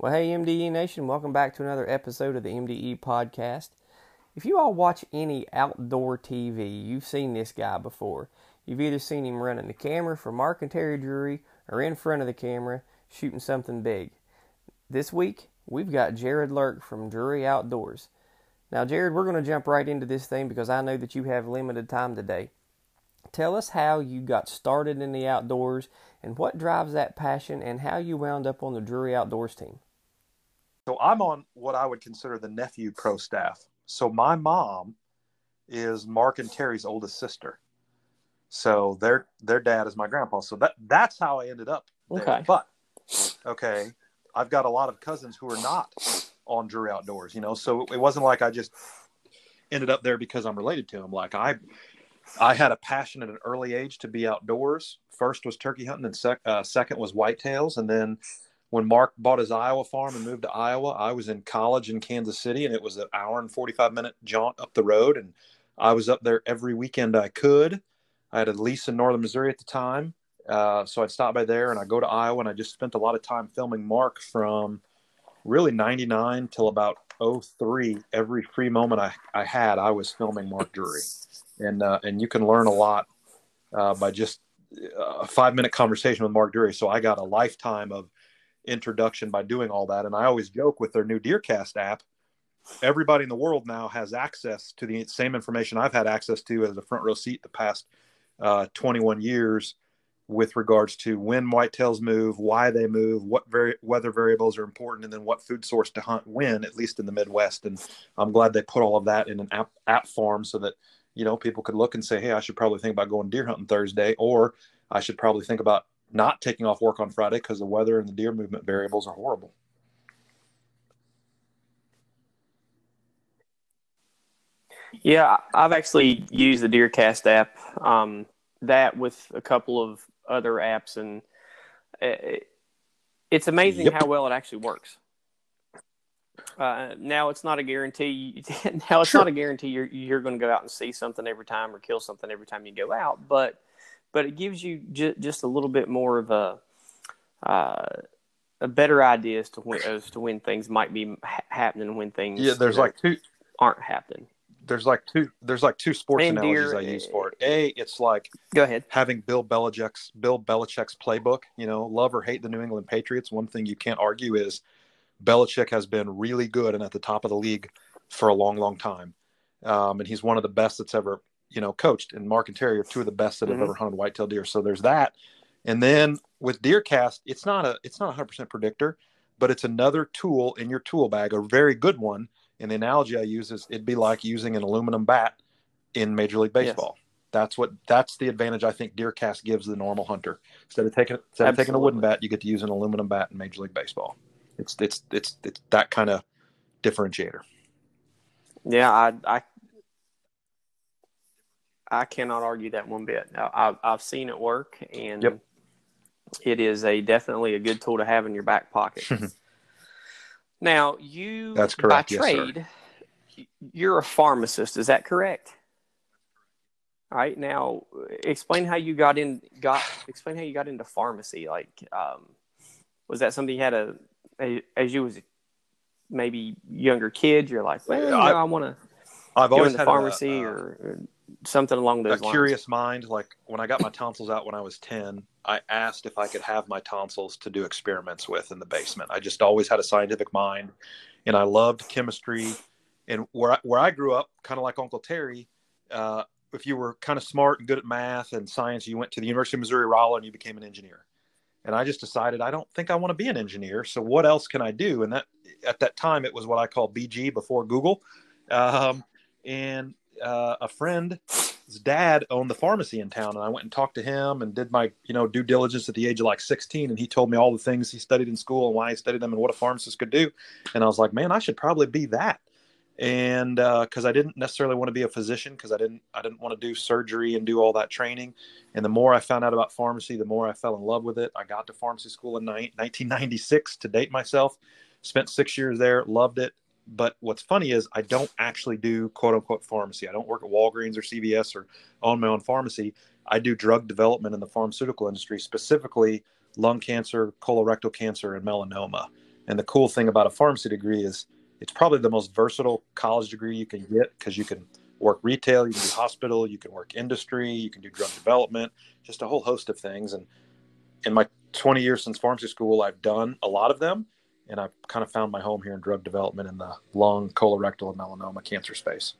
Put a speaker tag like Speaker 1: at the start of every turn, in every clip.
Speaker 1: Well, hey, MDE Nation, welcome back to another episode of the MDE Podcast. If you all watch any outdoor TV, you've seen this guy before. You've either seen him running the camera for Mark and Terry Drury or in front of the camera shooting something big. This week, we've got Jared Lurk from Drury Outdoors. Now, Jared, we're going to jump right into this thing because I know that you have limited time today. Tell us how you got started in the outdoors and what drives that passion and how you wound up on the Drury Outdoors team.
Speaker 2: So I'm on what I would consider the nephew pro staff. So my mom is Mark and Terry's oldest sister. So their their dad is my grandpa. So that that's how I ended up. There.
Speaker 1: Okay.
Speaker 2: But okay, I've got a lot of cousins who are not on Drury Outdoors. You know, so it wasn't like I just ended up there because I'm related to them. Like I I had a passion at an early age to be outdoors. First was turkey hunting, and sec- uh, second was whitetails, and then when Mark bought his Iowa farm and moved to Iowa, I was in college in Kansas City, and it was an hour and 45 minute jaunt up the road. And I was up there every weekend I could. I had a lease in northern Missouri at the time. Uh, so I'd stop by there and I'd go to Iowa, and I just spent a lot of time filming Mark from really 99 till about 03. Every free moment I, I had, I was filming Mark Drury. And, uh, and you can learn a lot uh, by just uh, a five minute conversation with Mark Drury. So I got a lifetime of introduction by doing all that. And I always joke with their new Deercast app, everybody in the world now has access to the same information I've had access to as a front row seat the past uh, 21 years with regards to when whitetails move, why they move, what vari- weather variables are important, and then what food source to hunt when, at least in the Midwest. And I'm glad they put all of that in an app, app form so that, you know, people could look and say, hey, I should probably think about going deer hunting Thursday, or I should probably think about not taking off work on Friday because the weather and the deer movement variables are horrible.
Speaker 1: Yeah, I've actually used the Deercast app. Um, that with a couple of other apps, and it, it's amazing
Speaker 2: Yep.
Speaker 1: how well it actually works. Uh, now it's not a guarantee. now it's
Speaker 2: Sure.
Speaker 1: not a guarantee you're you're going to go out and see something every time or kill something every time you go out, but but it gives you ju- just a little bit more of a uh, a better idea as to when as to when things might be ha- happening, when things
Speaker 2: Yeah, there's like two
Speaker 1: aren't happening.
Speaker 2: there's like two there's like two sports
Speaker 1: And
Speaker 2: analogies I use
Speaker 1: eh,
Speaker 2: for it. A, it's like
Speaker 1: Go ahead.
Speaker 2: having Bill Belichick's Bill Belichick's playbook. You know, love or hate the New England Patriots. One thing you can't argue is Belichick has been really good and at the top of the league for a long, long time. Um, and he's one of the best that's ever you know coached. And Mark and Terry are two of the best that have
Speaker 1: Mhm.
Speaker 2: ever hunted whitetail deer. So there's that. And then with Deercast, it's not a it's not a hundred percent predictor, but it's another tool in your tool bag, a very good one. And the analogy I use is it'd be like using an aluminum bat in Major League
Speaker 1: Yes.
Speaker 2: Baseball. That's what that's the advantage I think Deercast gives the normal hunter. Instead of taking instead of taking a wooden bat, you get to use an aluminum bat in Major League Baseball. It's it's it's it's that kind of differentiator.
Speaker 1: Yeah, I, I, I cannot argue that one bit. I, I've, I've seen it work, and
Speaker 2: Yep.
Speaker 1: it is a definitely a good tool to have in your back pocket. now, you
Speaker 2: That's correct,
Speaker 1: by
Speaker 2: yes, sir.
Speaker 1: trade, you're a pharmacist. Is that correct? All right. Now, explain how you got in. Got explain how you got into pharmacy. Like, um, was that something you had a, a as you was maybe younger kid? You're like, well, you know,
Speaker 2: I-
Speaker 1: I want to
Speaker 2: I've always had
Speaker 1: pharmacy
Speaker 2: a,
Speaker 1: or, or something along
Speaker 2: a
Speaker 1: those lines.
Speaker 2: curious mind. Like when I got my tonsils out when I was ten, I asked if I could have my tonsils to do experiments with in the basement. I just always had a scientific mind, and I loved chemistry. And where I, where I grew up, kind of like Uncle Terry, uh, if you were kind of smart and good at math and science, you went to the University of Missouri Rolla and you became an engineer. And I just decided I don't think I want to be an engineer. So what else can I do? And that at that time it was what I call BG before Google. Um, and uh, a friend's dad owned the pharmacy in town, and I went and talked to him and did my you know due diligence at the age of like 16. And he told me all the things he studied in school and why he studied them and what a pharmacist could do. And I was like, man, I should probably be that and because I didn't necessarily want to be a physician because I didn't I didn't want to do surgery and do all that training. And the more I found out about pharmacy, the more I fell in love with it. I got to pharmacy school in ni- 1996 to date myself. Spent six years there, loved it. But what's funny is I don't actually do quote unquote pharmacy. I don't work at Walgreens or CVS or own my own pharmacy. I do drug development in the pharmaceutical industry, specifically lung cancer, colorectal cancer, and melanoma. And the cool thing about a pharmacy degree is it's probably the most versatile college degree you can get because you can work retail, you can do hospital, you can work industry, you can do drug development, just a whole host of things. And in my 20 years since pharmacy school, I've done a lot of them, and I've kind of found my home here in drug development in the lung, colorectal, and melanoma cancer space.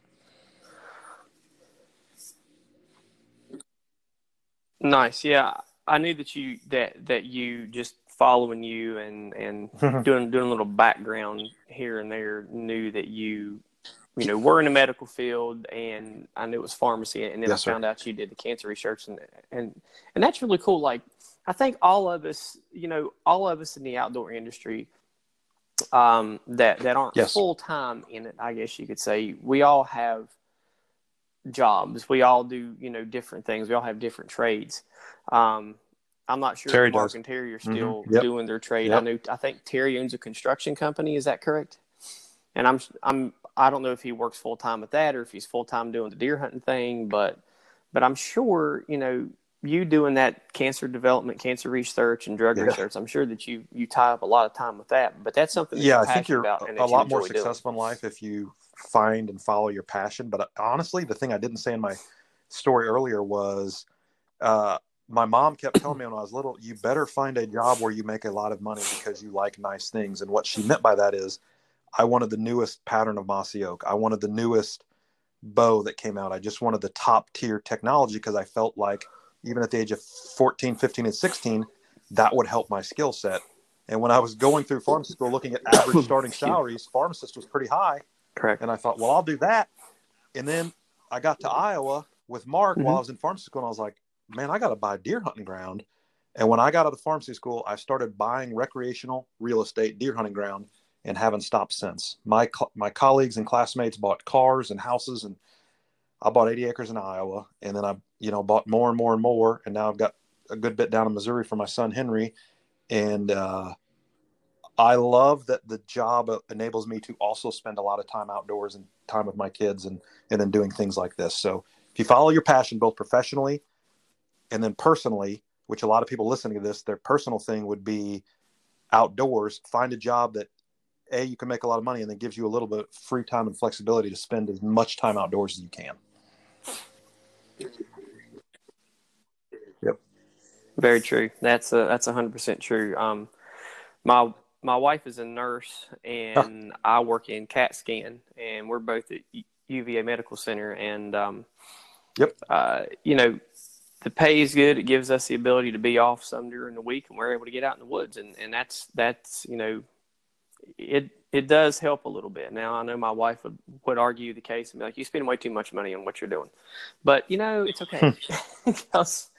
Speaker 1: Nice. Yeah, I knew that you that that you just following you and and doing doing a little background here and there knew that you you know were in the medical field and I knew it was pharmacy and then
Speaker 2: Yes,
Speaker 1: I
Speaker 2: sir.
Speaker 1: found out you did the cancer research and and and that's really cool. Like I think all of us, you know, all of us in the outdoor industry um, that that aren't
Speaker 2: Yes.
Speaker 1: full time in it, I guess you could say, we all have jobs. We all do, you know, different things. We all have different trades. Um, I'm not sure
Speaker 2: Terry
Speaker 1: if Mark
Speaker 2: does.
Speaker 1: and Terry are
Speaker 2: Mhm.
Speaker 1: still
Speaker 2: Yep.
Speaker 1: doing their trade. I
Speaker 2: Yep.
Speaker 1: know. I think Terry owns a construction company. Is that correct? And I'm I'm I don't know if he works full time at that or if he's full time doing the deer hunting thing, but but I'm sure you know you doing that cancer development, cancer research, and drug
Speaker 2: Yeah.
Speaker 1: research. I'm sure that you you tie up a lot of time with that. But that's something. That
Speaker 2: yeah, I think you're
Speaker 1: about and
Speaker 2: a
Speaker 1: that you
Speaker 2: lot more
Speaker 1: enjoy doing.
Speaker 2: successful in life if you find and follow your passion. But uh, honestly, the thing I didn't say in my story earlier was uh, my mom kept telling me when I was little, you better find a job where you make a lot of money because you like nice things. And what she meant by that is I wanted the newest pattern of mossy oak. I wanted the newest bow that came out. I just wanted the top tier technology because I felt like even at the age of 14, 15, and 16, that would help my skill set. And when I was going through pharmacy school looking at average starting salaries, pharmacist was pretty high.
Speaker 1: Correct.
Speaker 2: And I thought, well, I'll do that. And then I got to Iowa with Mark while mm-hmm. I was in pharmacy school, and I was like, man, I got to buy deer hunting ground. And when I got out of pharmacy school, I started buying recreational real estate, deer hunting ground, and haven't stopped since. My co- my colleagues and classmates bought cars and houses, and I bought 80 acres in Iowa, and then I, you know, bought more and more and more, and now I've got a good bit down in Missouri for my son Henry, and uh, I love that the job enables me to also spend a lot of time outdoors and time with my kids, and and then doing things like this. So if you follow your passion, both professionally and then personally, which a lot of people listening to this, their personal thing would be outdoors. Find a job that a you can make a lot of money, and then gives you a little bit of free time and flexibility to spend as much time outdoors as you can.
Speaker 1: Very true. That's a that's hundred percent true. Um, my my wife is a nurse, and I work in CAT scan, and we're both at UVA Medical Center, and um,
Speaker 2: Yep.
Speaker 1: uh, you know, the pay is good. It gives us the ability to be off some during the week, and we're able to get out in the woods, and and that's that's you know, it it does help a little bit. Now I know my wife would, would argue the case and be like, "You spend way too much money on what you're doing," but you know, it's okay because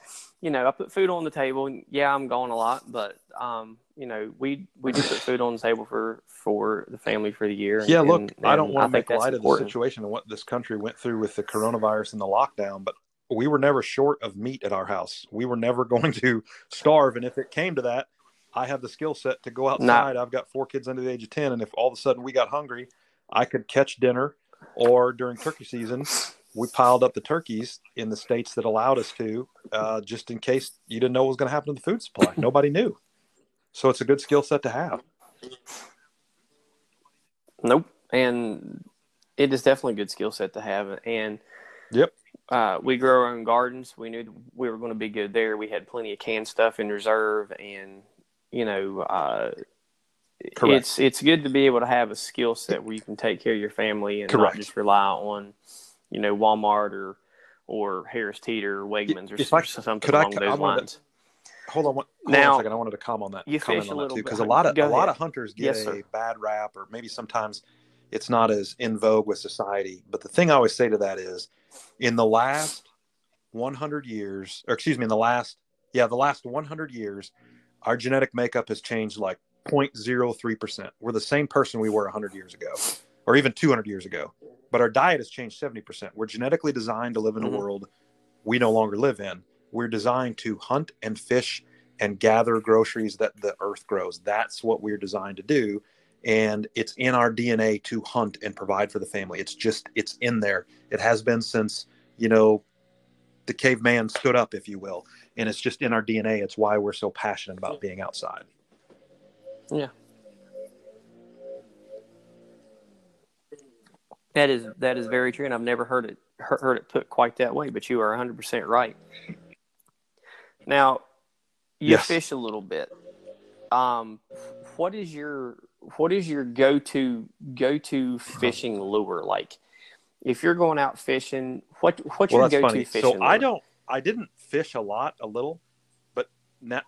Speaker 1: you know I put food on the table. And yeah, I'm gone a lot, but um, you know, we we do put food on the table for for the family for the year. and-
Speaker 2: Yeah, look,
Speaker 1: and-
Speaker 2: I don't want to make light of the situation and what this country went through with the coronavirus and the lockdown, but we were never short of meat at our house. We were never going to starve. And if it came to that, I have the skill set to go outside. I've got four kids under the age of 10. And if all of a sudden we got hungry, I could catch dinner or during turkey season, we piled up the turkeys in the states that allowed us to, uh, just in case you didn't know what was going to happen to the food supply. Nobody knew. So it's a good skill set to have.
Speaker 1: Nope. And it is definitely a good skill set to have. And
Speaker 2: Yep.
Speaker 1: uh, we grow our own gardens. We knew we were going to be good there. We had plenty of canned stuff in reserve, and you know, uh,
Speaker 2: Correct.
Speaker 1: it's it's good to be able to have a skill set where you can take care of your family and
Speaker 2: Correct.
Speaker 1: not just rely on, you know, Walmart or or Harris Teeter or Wegmans or,
Speaker 2: If I-
Speaker 1: s- something
Speaker 2: could I-
Speaker 1: along
Speaker 2: I
Speaker 1: those
Speaker 2: to-
Speaker 1: lines.
Speaker 2: hold on one, hold
Speaker 1: Now,
Speaker 2: on a second. I wanted to comment on that.
Speaker 1: you
Speaker 2: comment
Speaker 1: fish a little
Speaker 2: because a lot of a lot of hunters get
Speaker 1: Yes,
Speaker 2: a bad rap, or maybe sometimes it's not as in vogue with society. But the thing I always say to that is, in the last 100 years, or excuse me, in the last yeah, the last 100 years, our genetic makeup has changed like 0.03 percent. We're the same person we were 100 years ago, or even 200 years ago. But our diet has changed 70 percent. We're genetically designed to live in a mm-hmm. world we no longer live in. We're designed to hunt and fish and gather groceries that the earth grows. That's what we're designed to do. And it's in our DNA to hunt and provide for the family. It's just, it's in there. It has been since, you know, the caveman stood up, if you will. And it's just in our DNA. It's why we're so passionate about being outside. Yeah.
Speaker 1: That is that is very true, and I've never heard it heard it put quite that way. But you are 100 percent right. Now, you
Speaker 2: yes.
Speaker 1: fish a little bit. Um, what is your what is your go to go to uh-huh. fishing lure like? If you're going out fishing, what what's
Speaker 2: well,
Speaker 1: your
Speaker 2: that's
Speaker 1: go
Speaker 2: funny.
Speaker 1: to fishing?
Speaker 2: So I don't. I didn't fish a lot, a little, but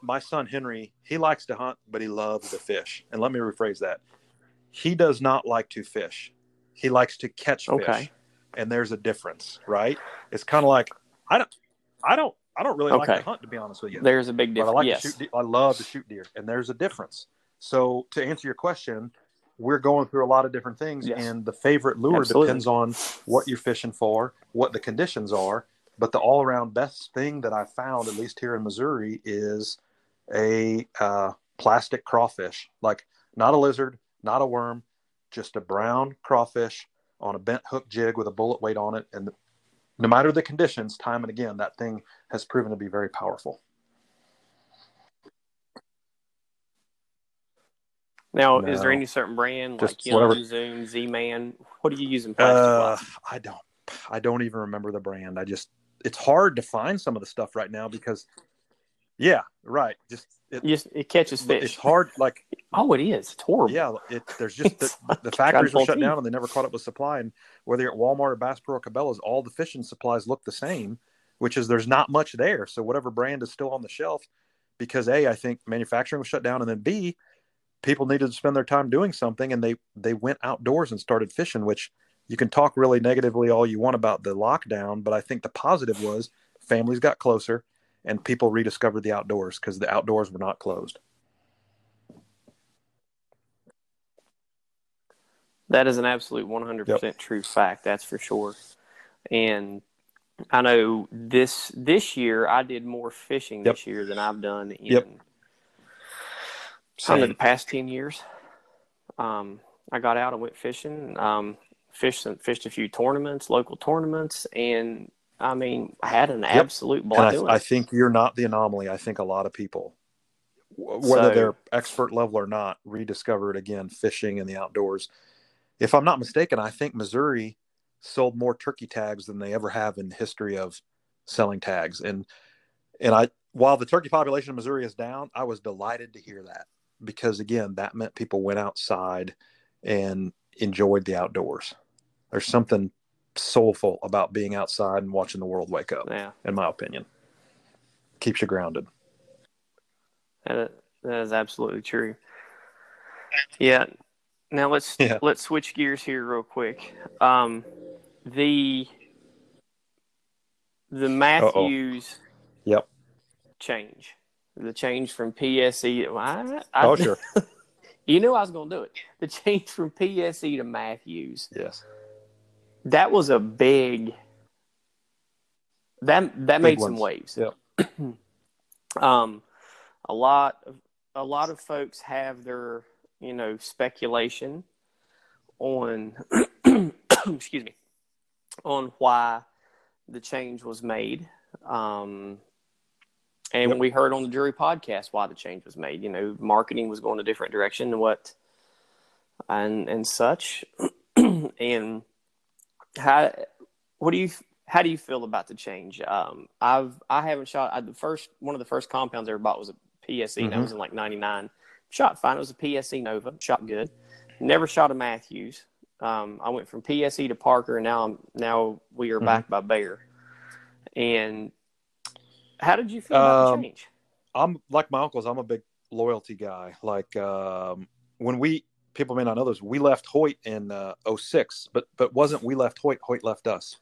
Speaker 2: my son Henry, he likes to hunt, but he loves to fish. And let me rephrase that: he does not like to fish. He likes to catch fish.
Speaker 1: Okay.
Speaker 2: And there's a difference, right? It's kind of like I don't, I don't, I don't really like to hunt, to be honest with you.
Speaker 1: There's a big
Speaker 2: but I like
Speaker 1: yes.
Speaker 2: to shoot. de- I love to shoot deer, and there's a difference. So to answer your question, we're going through a lot of different things,
Speaker 1: Yes.
Speaker 2: and the favorite lure
Speaker 1: Absolutely.
Speaker 2: depends on what you're fishing for, what the conditions are. But the all-around best thing that I found, at least here in Missouri, is a uh, plastic crawfish, like not a lizard, not a worm, just a brown crawfish on a bent hook jig with a bullet weight on it, and no matter the conditions, time and again, that thing has proven to be very powerful.
Speaker 1: Now, is there any certain brand
Speaker 2: Just
Speaker 1: like
Speaker 2: whatever.
Speaker 1: Zoom, Z Man? What are you using
Speaker 2: Uh. I don't. I don't even remember the brand. I just. It's hard to find some of the stuff right now because. Yeah. Right. Just. It,
Speaker 1: Just it catches fish.
Speaker 2: It's hard. Like.
Speaker 1: Oh, it is. It's horrible.
Speaker 2: Yeah. It, there's just the,
Speaker 1: It's
Speaker 2: the factories were shut down and they never caught up with supply. And whether you're at Walmart or Bass Pro or Cabela's, all the fishing supplies look the same, which is there's not much there. So whatever brand is still on the shelf, because a I think manufacturing was shut down, and then b people needed to spend their time doing something, and they they went outdoors and started fishing. Which you can talk really negatively all you want about the lockdown, but I think the positive was families got closer and people rediscovered the outdoors because the outdoors were not closed.
Speaker 1: That is an absolute 100% true fact. That's for sure. And I know this this year I did more fishing
Speaker 2: Yep.
Speaker 1: this year than I've done in
Speaker 2: Yep.
Speaker 1: Probably the past 10 years. Um, I got out and went fishing, um, fished, some- fished a few tournaments, local tournaments, and I mean, I had an absolute
Speaker 2: And
Speaker 1: blast
Speaker 2: I, I think you're not the anomaly. I think a lot of people, whether
Speaker 1: So-
Speaker 2: they're expert level or not, rediscovered again fishing in the outdoors. If I'm not mistaken, I think Missouri sold more turkey tags than they ever have in the history of selling tags. And and I, while the turkey population in Missouri is down, I was delighted to hear that because again, that meant people went outside and enjoyed the outdoors. There's something soulful about being outside and watching the world wake up
Speaker 1: Yeah,
Speaker 2: in my opinion. Keeps you grounded.
Speaker 1: that, that is absolutely true. Yeah. Now let's
Speaker 2: Yeah.
Speaker 1: let's switch gears here real quick. Um, the the Mathews
Speaker 2: Yep.
Speaker 1: change, the change from PSE. To, I, I,
Speaker 2: Oh, sure.
Speaker 1: You knew I was going to do it. The change from PSE to Mathews.
Speaker 2: yes.
Speaker 1: That was a big. That that
Speaker 2: Big
Speaker 1: made some waves.
Speaker 2: Yep.
Speaker 1: um, a lot of a lot of folks have their you know speculation on excuse me on why the change was made. Um, and
Speaker 2: Yep.
Speaker 1: we heard on the Drury podcast why the change was made. You know, marketing was going a different direction than what and and such. and how what do you how do you feel about the change? Um, I've I haven't shot. I, the first one of the first compounds I ever bought was a PSE. and That
Speaker 2: Mhm.
Speaker 1: was in like '99. Shot fine. It was a PSE Nova. Shot good. Never shot a Mathews. Um, I went from PSE to Parker, and now I'm now we are
Speaker 2: Mhm.
Speaker 1: back by Bear. And how did you feel about
Speaker 2: Um,
Speaker 1: the change?
Speaker 2: I'm like my uncles. I'm a big loyalty guy. Like um, when we people may not know this, we left Hoyt in uh, 06, but but wasn't we left Hoyt? Hoyt left us.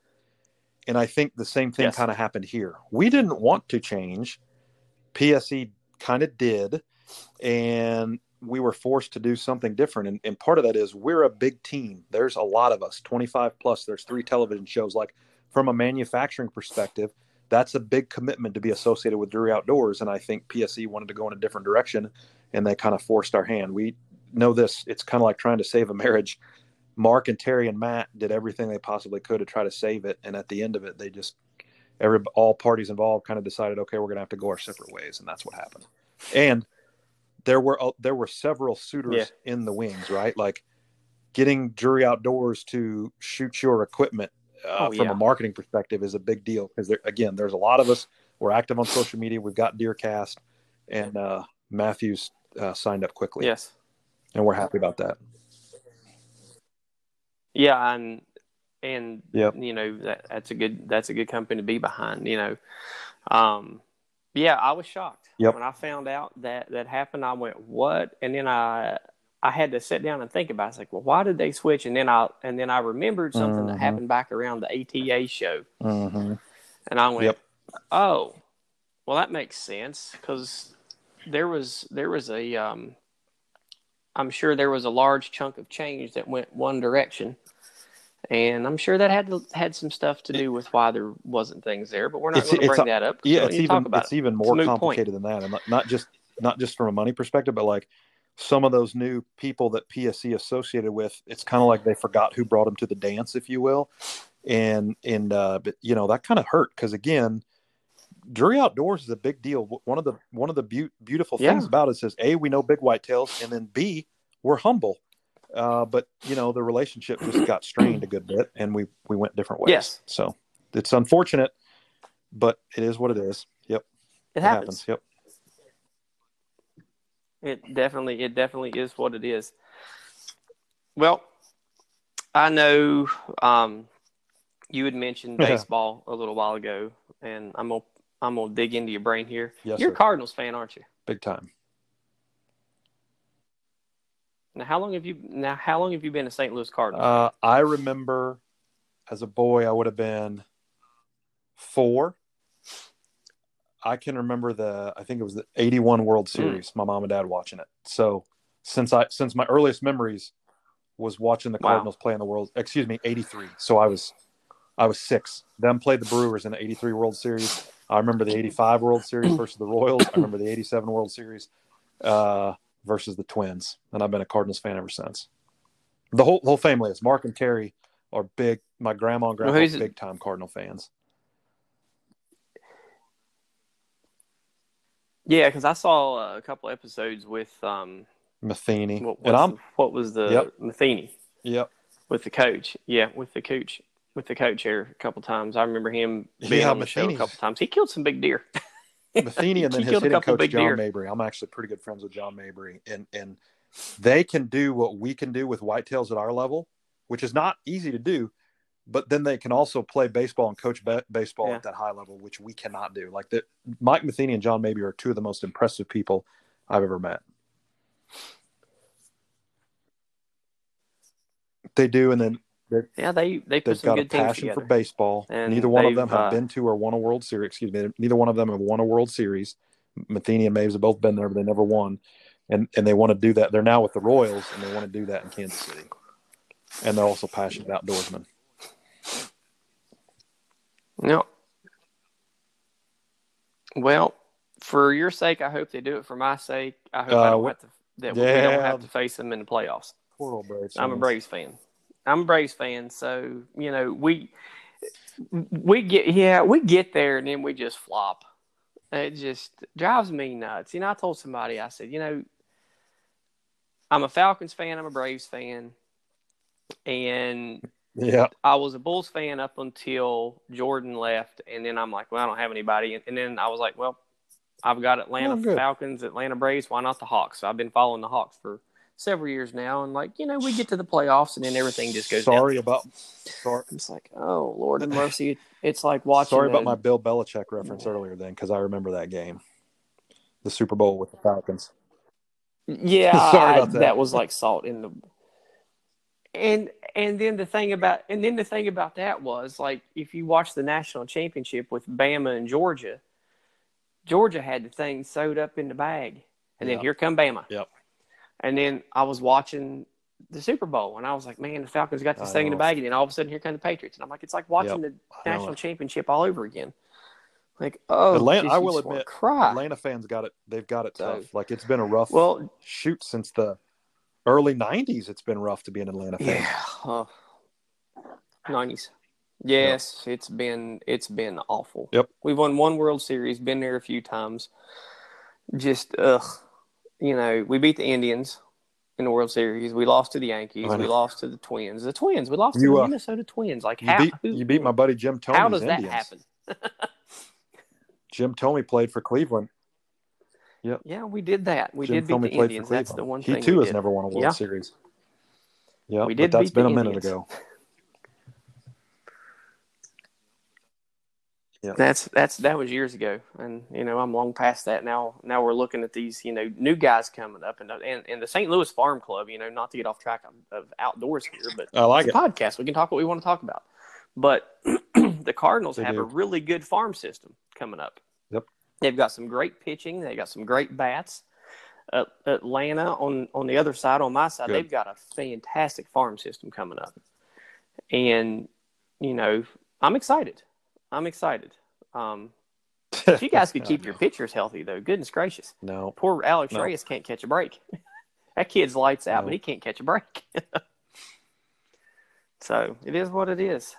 Speaker 2: And I think the same thing
Speaker 1: Yes.
Speaker 2: kind of happened here. We didn't want to change. PSE kind of did, and we were forced to do something different. And, and part of that is we're a big team. There's a lot of us, 25 plus. There's three television shows. Like from a manufacturing perspective, that's a big commitment to be associated with Drury Outdoors. And I think PSE wanted to go in a different direction, and they kind of forced our hand. We know this. It's kind of like trying to save a marriage. Mark and Terry and Matt did everything they possibly could to try to save it, and at the end of it, they just every all parties involved kind of decided, okay, we're going to have to go our separate ways, and that's what happened. And there were uh, there were several suitors
Speaker 1: Yeah.
Speaker 2: in the wings, right? Like getting Drury Outdoors to shoot your equipment uh,
Speaker 1: Oh,
Speaker 2: from
Speaker 1: yeah.
Speaker 2: a marketing perspective is a big deal because there again, there's a lot of us. We're active on social media. We've got Deercast, and uh, Mathews uh, signed up quickly,
Speaker 1: Yes.
Speaker 2: and we're happy about that.
Speaker 1: Yeah, and and
Speaker 2: Yep.
Speaker 1: you know that that's a good that's a good company to be behind. You know, um, yeah, I was shocked
Speaker 2: Yep.
Speaker 1: when I found out that that happened. I went, "What?" And then I I had to sit down and think about. it. It's like, well, why did they switch? And then I and then I remembered something that
Speaker 2: Mhm.
Speaker 1: happened back around the ATA show,
Speaker 2: Mm-hmm.
Speaker 1: and I went,
Speaker 2: Yep.
Speaker 1: "Oh, well, that makes sense because there was there was a um, I'm sure there was a large chunk of change that went one direction." And I'm sure that had to, had some stuff to do with why there wasn't things there, but we're not going to bring
Speaker 2: a-
Speaker 1: that up.
Speaker 2: Yeah, it's even it's
Speaker 1: it.
Speaker 2: even more
Speaker 1: point.
Speaker 2: complicated than that, and not, not just not just from a money perspective, but like some of those new people that PSE associated with. It's kind of like they forgot who brought them to the dance, if you will, and and uh, but you know that kind of hurt because again, Drury Outdoors is a big deal. One of the one of the beau- beautiful
Speaker 1: Yeah.
Speaker 2: things about it is a we know big whitetails, and then b we're humble. Uh, but you know the relationship just got strained a good bit, and we we went different ways.
Speaker 1: Yes.
Speaker 2: So it's unfortunate, but it is what it is. Yep,
Speaker 1: It happens.
Speaker 2: Yep.
Speaker 1: It definitely, it definitely is what it is. Well, I know um, you had mentioned baseball a little while ago, and I'm gonna I'm gonna dig into your brain here.
Speaker 2: Yes,
Speaker 1: You're
Speaker 2: sir.
Speaker 1: a Cardinals fan, aren't you?
Speaker 2: Big time.
Speaker 1: Now, how long have you now? How long have you been a St. Louis Cardinal?
Speaker 2: Uh, I remember as a boy, I would have been four. I can remember the, I think it was the 81 World
Speaker 1: Hmm.
Speaker 2: Series, my mom and dad watching it. So since I, since my earliest memories was watching the
Speaker 1: Wow.
Speaker 2: Cardinals play in the world, excuse me, 83. So I was, I was six. Them played the Brewers in the 83 World Series. I remember the 85 World Series versus the Royals. I remember the 87 World Series uh, versus the Twins. And I've been a Cardinals fan ever since. The whole, whole family is. Mark and Terry are big. My grandma and grandpa
Speaker 1: Well,
Speaker 2: big time Cardinal fans.
Speaker 1: Yeah, because I saw uh, a couple episodes with um,
Speaker 2: Matheny.
Speaker 1: what,
Speaker 2: and I'm,
Speaker 1: the- what was the
Speaker 2: Yep.
Speaker 1: Matheny
Speaker 2: yep.
Speaker 1: with the coach? Yeah, with the coach. With the coach here a couple times, I remember him being
Speaker 2: Yeah,
Speaker 1: on the show a couple times. He killed some big deer.
Speaker 2: Matheny and then
Speaker 1: He
Speaker 2: his hitting coach John
Speaker 1: deer.
Speaker 2: Mabry. I'm actually pretty good friends with John Mabry, and and they can do what we can do with whitetails at our level, which is not easy to do. But then they can also play baseball and coach ba- baseball
Speaker 1: Yeah.
Speaker 2: at that high level, which we cannot do. Like that, Mike Matheny and John Mabry are two of the most impressive people I've ever met. They do, and then
Speaker 1: Yeah, they they put
Speaker 2: they've got a passion for baseball.
Speaker 1: And
Speaker 2: neither one of them have
Speaker 1: uh,
Speaker 2: been to or won a World Series. Excuse me. Neither one of them have won a World Series. Matheny and Maves have both been there, but they never won. And and they want to do that. They're now with the Royals, and they want to do that in Kansas City. And they're also passionate outdoorsmen.
Speaker 1: No. Well, for your sake, I hope they do it. For my sake, I hope I
Speaker 2: Uh,
Speaker 1: don't have to that we don't have to face them in the playoffs.
Speaker 2: Poor Braves.
Speaker 1: I'm a. Braves fan. I'm a Braves fan, so you know we we get yeah we get there and then we just flop. It just drives me nuts. You know, I told somebody I said, you know, I'm a Falcons fan. I'm a Braves fan, and
Speaker 2: Yeah.
Speaker 1: I was a Bulls fan up until Jordan left, and then I'm like, well, I don't have anybody, and then I was like, well, I've got Atlanta
Speaker 2: Oh.
Speaker 1: Falcons, Atlanta Braves. Why not the Hawks? So I've been following the Hawks for several years now, and like you know, we get to the playoffs, and then everything just goes.
Speaker 2: Sorry
Speaker 1: down.
Speaker 2: about sorry,
Speaker 1: It's like, oh Lord and mercy! It's like watching.
Speaker 2: sorry about
Speaker 1: a-
Speaker 2: my Bill Belichick reference earlier then, because I remember that game. The Super Bowl with the Falcons.
Speaker 1: Yeah,
Speaker 2: Sorry
Speaker 1: I-
Speaker 2: about that.
Speaker 1: was like salt in the. And and then the thing about and then the thing about that was like if you watch the national championship with Bama and Georgia, Georgia had the thing sewed up in the bag, and then here come Bama.
Speaker 2: Yep.
Speaker 1: And then I was watching the Super Bowl, and I was like, man, the Falcons got this
Speaker 2: I
Speaker 1: thing in the bag, and then all of a sudden here come the Patriots, and I'm like, it's like watching the national championship all over again. Like, oh,
Speaker 2: Atlanta-
Speaker 1: just-
Speaker 2: I will admit. Atlanta fans got it. They've got it
Speaker 1: So-
Speaker 2: tough. Like it's been a rough
Speaker 1: Well,
Speaker 2: shoot since the early '90s. It's been rough to be an Atlanta fan.
Speaker 1: Yeah. Uh, 90s. Yes, it's been it's been awful.
Speaker 2: Yep.
Speaker 1: We've won one World Series, been there a few times. Just ugh. You know, we beat the Indians in the World Series. We lost to the Yankees. We lost to the Twins. The Twins. We lost to the
Speaker 2: uh,
Speaker 1: Minnesota Twins. Like
Speaker 2: You
Speaker 1: how?
Speaker 2: beat
Speaker 1: who-
Speaker 2: you beat my buddy Jim Thome's
Speaker 1: How does that
Speaker 2: Indians.
Speaker 1: happen?
Speaker 2: Jim Thome played for Cleveland.
Speaker 1: Yeah, we did that. We
Speaker 2: Jim
Speaker 1: did beat
Speaker 2: Thome
Speaker 1: the
Speaker 2: played
Speaker 1: Indians. That's the one
Speaker 2: he
Speaker 1: thing.
Speaker 2: too
Speaker 1: we
Speaker 2: has
Speaker 1: did.
Speaker 2: never won a World
Speaker 1: Yeah.
Speaker 2: Series. Yeah,
Speaker 1: We
Speaker 2: but
Speaker 1: did
Speaker 2: that's
Speaker 1: beat
Speaker 2: been
Speaker 1: the
Speaker 2: a minute
Speaker 1: Indians.
Speaker 2: ago. Yeah.
Speaker 1: That's that's that was years ago, and you know I'm long past that now. Now we're looking at these you know new guys coming up, and and, and the St. Louis Farm Club. You know, not to get off track of, of outdoors here, but
Speaker 2: I like
Speaker 1: it's
Speaker 2: it.
Speaker 1: a podcast. We can talk what we want to talk about. But the Cardinals
Speaker 2: They
Speaker 1: have
Speaker 2: do.
Speaker 1: a really good farm system coming up. They've got some great pitching. They've got some great bats. Uh, Atlanta on on the other side, on my side,
Speaker 2: Good.
Speaker 1: they've got a fantastic farm system coming up, and you know I'm excited. I'm excited. Um, if you guys could keep your pitchers healthy, though, goodness gracious,
Speaker 2: no.
Speaker 1: poor Alex
Speaker 2: No.
Speaker 1: Reyes can't catch a break. that kid's lights out,
Speaker 2: No.
Speaker 1: but he can't catch a break. so it is what it is.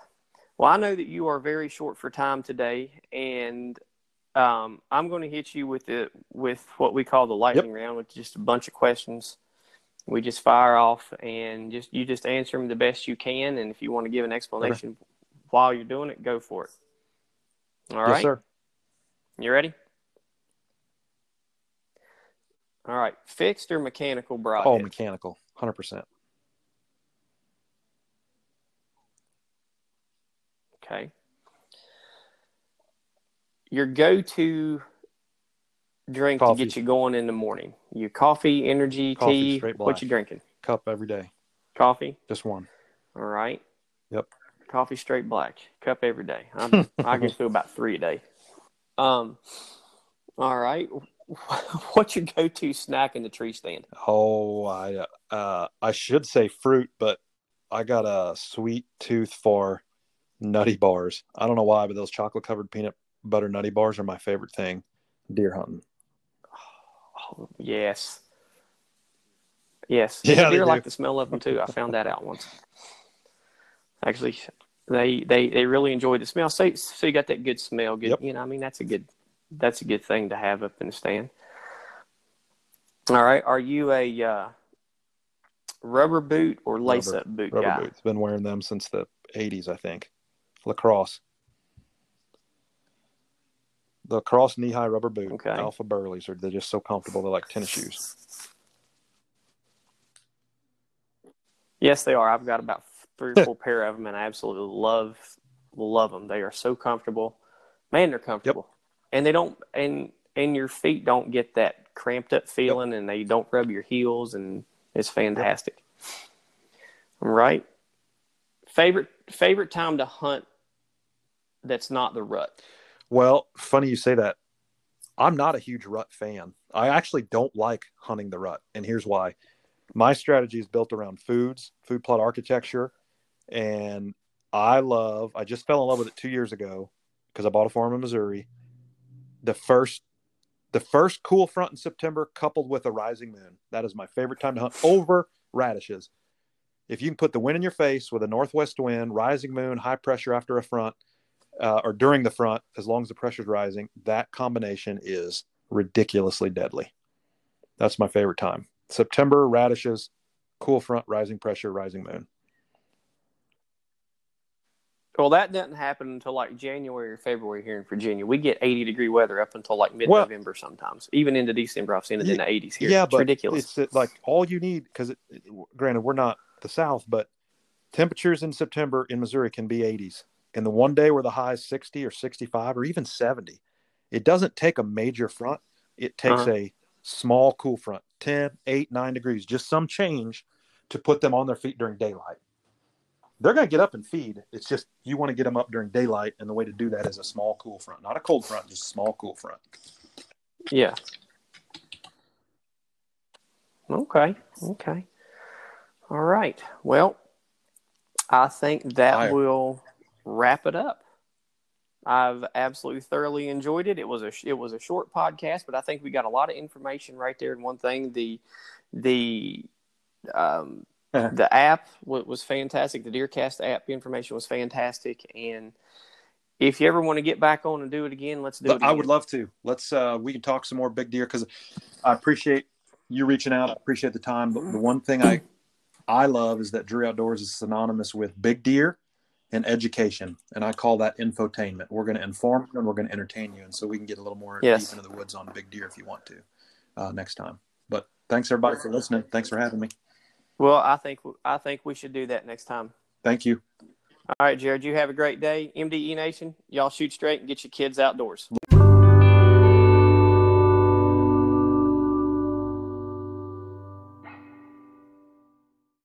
Speaker 1: Well, I know that you are very short for time today, and um, I'm going to hit you with it with what we call the lightning round, with just a bunch of questions. We just fire off, and just you just answer them the best you can. And if you want to give an explanation while you're doing it, go for it. All right,
Speaker 2: yes, sir.
Speaker 1: you ready? All right, fixed or mechanical
Speaker 2: bro?
Speaker 1: Oh,
Speaker 2: mechanical, hundred percent.
Speaker 1: Okay. Your go-to drink
Speaker 2: Coffee.
Speaker 1: to get you going in the morning. Your coffee, energy,
Speaker 2: Coffee,
Speaker 1: tea. What you drinking?
Speaker 2: Cup every day,
Speaker 1: Coffee.
Speaker 2: just one.
Speaker 1: All right.
Speaker 2: Yep.
Speaker 1: Coffee straight black. Cup every day. I'm, I can do about three a day. Um. All right. What's your go-to snack in the tree stand?
Speaker 2: Oh, I uh, I should say fruit, but I got a sweet tooth for nutty bars. I don't know why, but those chocolate covered peanut butter nutty bars are my favorite thing. Deer hunting.
Speaker 1: Oh, yes. Yes.
Speaker 2: Yeah,
Speaker 1: deer like the smell of them too. I found that out once. Actually, they they they really enjoy the smell. So, so you got that good smell. Good.
Speaker 2: Yep.
Speaker 1: You know, I mean, that's a good that's a good thing to have up in the stand. All right. Are you a uh, rubber boot or lace
Speaker 2: Rubber-
Speaker 1: up boot
Speaker 2: Rubber
Speaker 1: guy?
Speaker 2: boots. Been wearing them since the '80s, I think. LaCrosse. The LaCrosse knee high rubber boot.
Speaker 1: Okay.
Speaker 2: AlphaBurlys are they're just so comfortable. They're like tennis shoes.
Speaker 1: Yes, they are. I've got about three or four pair of them, and I absolutely love love them. They are so comfortable. Man, they're comfortable, and they don't and and your feet don't get that cramped up feeling, and they don't rub your heels, and it's fantastic. Right. Favorite favorite time to hunt. That's not the rut.
Speaker 2: Well, funny you say that. I'm not a huge rut fan. I actually don't like hunting the rut, and here's why. My strategy is built around foods, food plot architecture, and I love. I just fell in love with it two years ago because I bought a farm in Missouri. The first, the first cool front in September, coupled with a rising moon, that is my favorite time to hunt over radishes. If you can put the wind in your face with a northwest wind, rising moon, high pressure after a front, uh, or during the front, as long as the pressure's rising, that combination is ridiculously deadly. That's my favorite time. September, radishes, cool front, rising pressure, rising moon.
Speaker 1: Well, that doesn't happen until like January or February here in Virginia. We get 80 degree weather up until like mid November sometimes, even into December. I've seen it in the 80s here.
Speaker 2: Yeah,
Speaker 1: it's
Speaker 2: but
Speaker 1: ridiculous.
Speaker 2: it's like all you need because, granted, we're not the South, but temperatures in September in Missouri can be 80s. And the one day where the high is 60 or 65 or even 70, it doesn't take a major front. It takes
Speaker 1: Uh-huh.
Speaker 2: a small cool front, 10, 8, 9 degrees, just some change to put them on their feet during daylight. They're going to get up and feed. It's just you want to get them up during daylight. And the way to do that is a small cool front, not a cold front, just a small cool front.
Speaker 1: Yeah. Okay. Okay. All right. Well, I think that will wrap it up. I've absolutely thoroughly enjoyed it. It was a it was a short podcast, but I think we got a lot of information right there. And one thing, the the um, the app was fantastic. The Deercast app information was fantastic. And if you ever want to get back on and do it again, let's do it.
Speaker 2: I would love to. Let's uh we can talk some more big deer because I appreciate you reaching out. I appreciate the time. But the one thing I I love is that Drury Outdoors is synonymous with big deer and education, and I call that infotainment. We're going to inform you and we're going to entertain you, and so we can get a little more
Speaker 1: Yes.
Speaker 2: deep into the woods on big deer if you want to uh, next time. But thanks everybody for listening. Thanks for having me.
Speaker 1: Well, I think I think we should do that next time.
Speaker 2: Thank you.
Speaker 1: All right, Jared, you have a great day. MDE Nation, y'all shoot straight and get your kids outdoors.